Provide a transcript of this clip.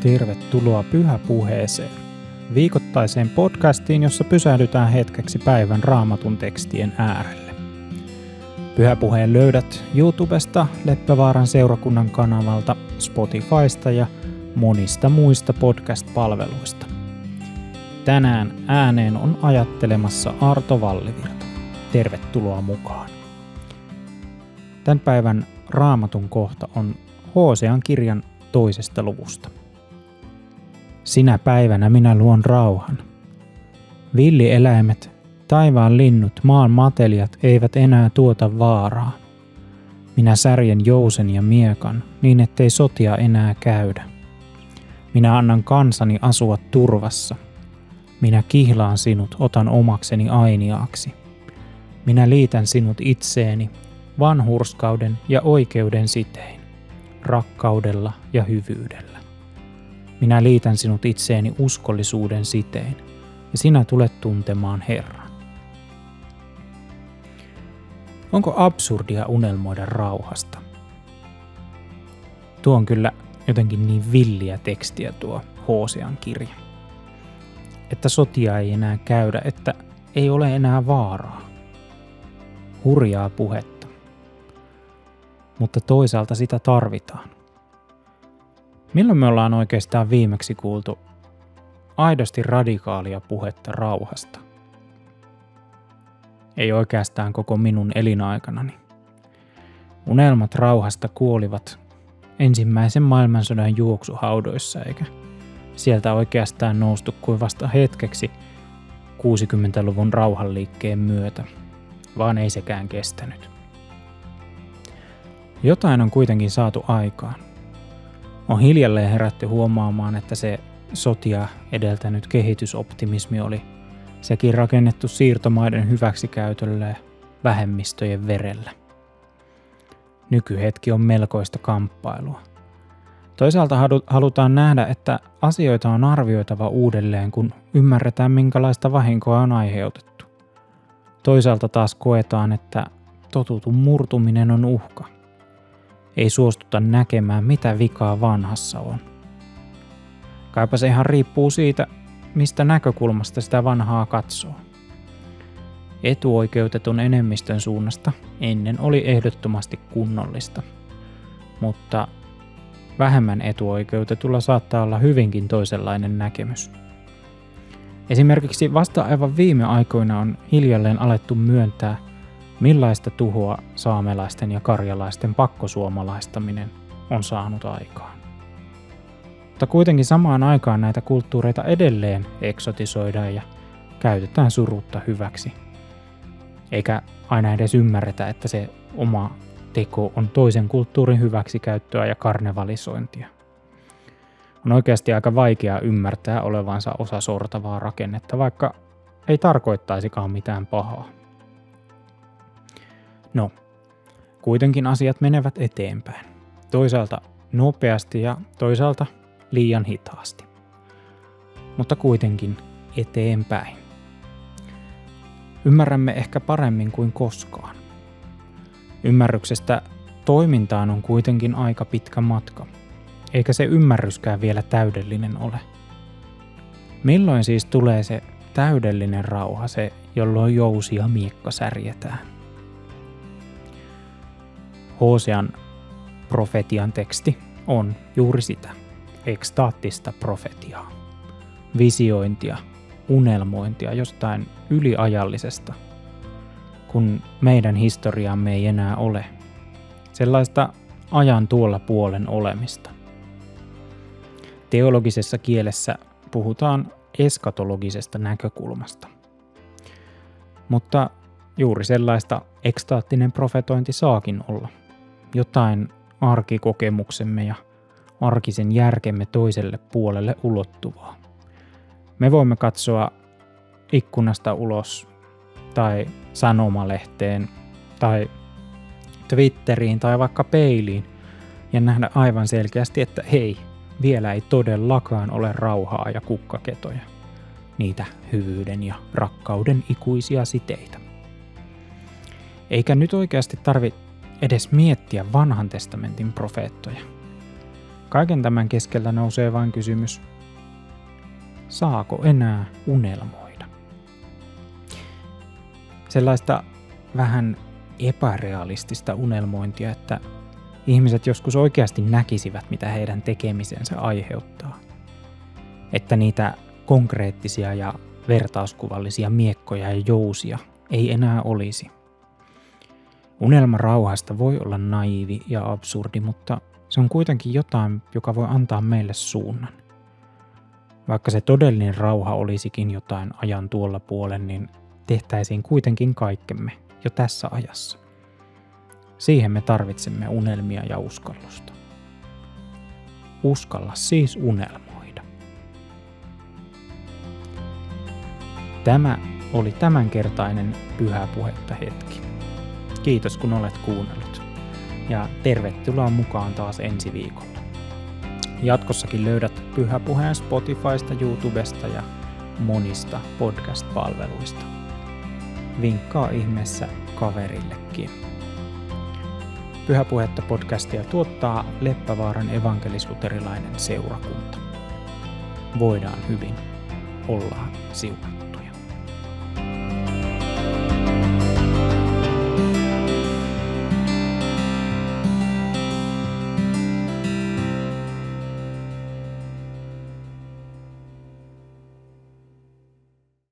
tervetuloa Pyhäpuheeseen, viikoittaiseen podcastiin, jossa pysähdytään hetkeksi päivän raamatun tekstien äärelle. Pyhäpuheen löydät YouTubesta, Leppävaaran seurakunnan kanavalta, Spotifysta ja monista muista podcast-palveluista. Tänään ääneen on ajattelemassa Arto Vallivirta. Tervetuloa mukaan. Tämän päivän raamatun kohta on Hosean kirjan toisesta luvusta. Sinä päivänä minä luon rauhan. Villieläimet, taivaan linnut, maan matelijat eivät enää tuota vaaraa. Minä särjen jousen ja miekan, niin ettei sotia enää käydä. Minä annan kansani asua turvassa. Minä kihlaan sinut, otan omakseni ainiaaksi. Minä liitän sinut itseeni, vanhurskauden ja oikeuden sitein, rakkaudella ja hyvyydellä. Minä liitän sinut itseeni uskollisuuden sitein, ja sinä tulet tuntemaan Herran. Onko absurdia unelmoida rauhasta? Tuo on kyllä jotenkin niin villiä tekstiä tuo Hosean kirja. Että sotia ei enää käydä, että ei ole enää vaaraa. Hurjaa puhetta. Mutta toisaalta sitä tarvitaan. Milloin me ollaan oikeastaan viimeksi kuultu aidosti radikaalia puhetta rauhasta? Ei oikeastaan koko minun elinaikanani. Unelmat rauhasta kuolivat ensimmäisen maailmansodan juoksuhaudoissa, eikä sieltä oikeastaan noustu kuin vasta hetkeksi 60-luvun rauhanliikkeen myötä, vaan ei sekään kestänyt. Jotain on kuitenkin saatu aikaan on hiljalleen herätty huomaamaan, että se sotia edeltänyt kehitysoptimismi oli sekin rakennettu siirtomaiden hyväksikäytölle ja vähemmistöjen verellä. Nykyhetki on melkoista kamppailua. Toisaalta halutaan nähdä, että asioita on arvioitava uudelleen, kun ymmärretään minkälaista vahinkoa on aiheutettu. Toisaalta taas koetaan, että totutun murtuminen on uhka – ei suostuta näkemään, mitä vikaa vanhassa on. Kaipa se ihan riippuu siitä, mistä näkökulmasta sitä vanhaa katsoo. Etuoikeutetun enemmistön suunnasta ennen oli ehdottomasti kunnollista, mutta vähemmän etuoikeutetulla saattaa olla hyvinkin toisenlainen näkemys. Esimerkiksi vasta aivan viime aikoina on hiljalleen alettu myöntää – Millaista tuhoa saamelaisten ja karjalaisten pakkosuomalaistaminen on saanut aikaan? Mutta kuitenkin samaan aikaan näitä kulttuureita edelleen eksotisoidaan ja käytetään surutta hyväksi. Eikä aina edes ymmärretä, että se oma teko on toisen kulttuurin hyväksikäyttöä ja karnevalisointia. On oikeasti aika vaikea ymmärtää olevansa osa sortavaa rakennetta, vaikka ei tarkoittaisikaan mitään pahaa. No, kuitenkin asiat menevät eteenpäin. Toisaalta nopeasti ja toisaalta liian hitaasti. Mutta kuitenkin eteenpäin. Ymmärrämme ehkä paremmin kuin koskaan. Ymmärryksestä toimintaan on kuitenkin aika pitkä matka, eikä se ymmärryskään vielä täydellinen ole. Milloin siis tulee se täydellinen rauha, se jolloin jousi ja miekka särjetään? Hosean profetian teksti on juuri sitä, ekstaattista profetiaa, visiointia, unelmointia jostain yliajallisesta, kun meidän historiamme ei enää ole, sellaista ajan tuolla puolen olemista. Teologisessa kielessä puhutaan eskatologisesta näkökulmasta. Mutta juuri sellaista ekstaattinen profetointi saakin olla – jotain arkikokemuksemme ja arkisen järkemme toiselle puolelle ulottuvaa. Me voimme katsoa ikkunasta ulos tai sanomalehteen tai Twitteriin tai vaikka peiliin ja nähdä aivan selkeästi, että hei, vielä ei todellakaan ole rauhaa ja kukkaketoja, niitä hyvyyden ja rakkauden ikuisia siteitä. Eikä nyt oikeasti tarvi edes miettiä vanhan testamentin profeettoja. Kaiken tämän keskellä nousee vain kysymys, saako enää unelmoida? Sellaista vähän epärealistista unelmointia, että ihmiset joskus oikeasti näkisivät, mitä heidän tekemisensä aiheuttaa. Että niitä konkreettisia ja vertauskuvallisia miekkoja ja jousia ei enää olisi. Unelma rauhasta voi olla naivi ja absurdi, mutta se on kuitenkin jotain, joka voi antaa meille suunnan. Vaikka se todellinen rauha olisikin jotain ajan tuolla puolen, niin tehtäisiin kuitenkin kaikkemme jo tässä ajassa. Siihen me tarvitsemme unelmia ja uskallusta. Uskalla siis unelmoida. Tämä oli tämänkertainen pyhä puhetta hetki. Kiitos kun olet kuunnellut. Ja tervetuloa mukaan taas ensi viikolla. Jatkossakin löydät pyhäpuheen Spotifysta, YouTubesta ja monista podcast-palveluista. Vinkkaa ihmeessä kaverillekin. Pyhäpuhetta podcastia tuottaa Leppävaaran evankelisluterilainen seurakunta. Voidaan hyvin. Ollaan siunattu.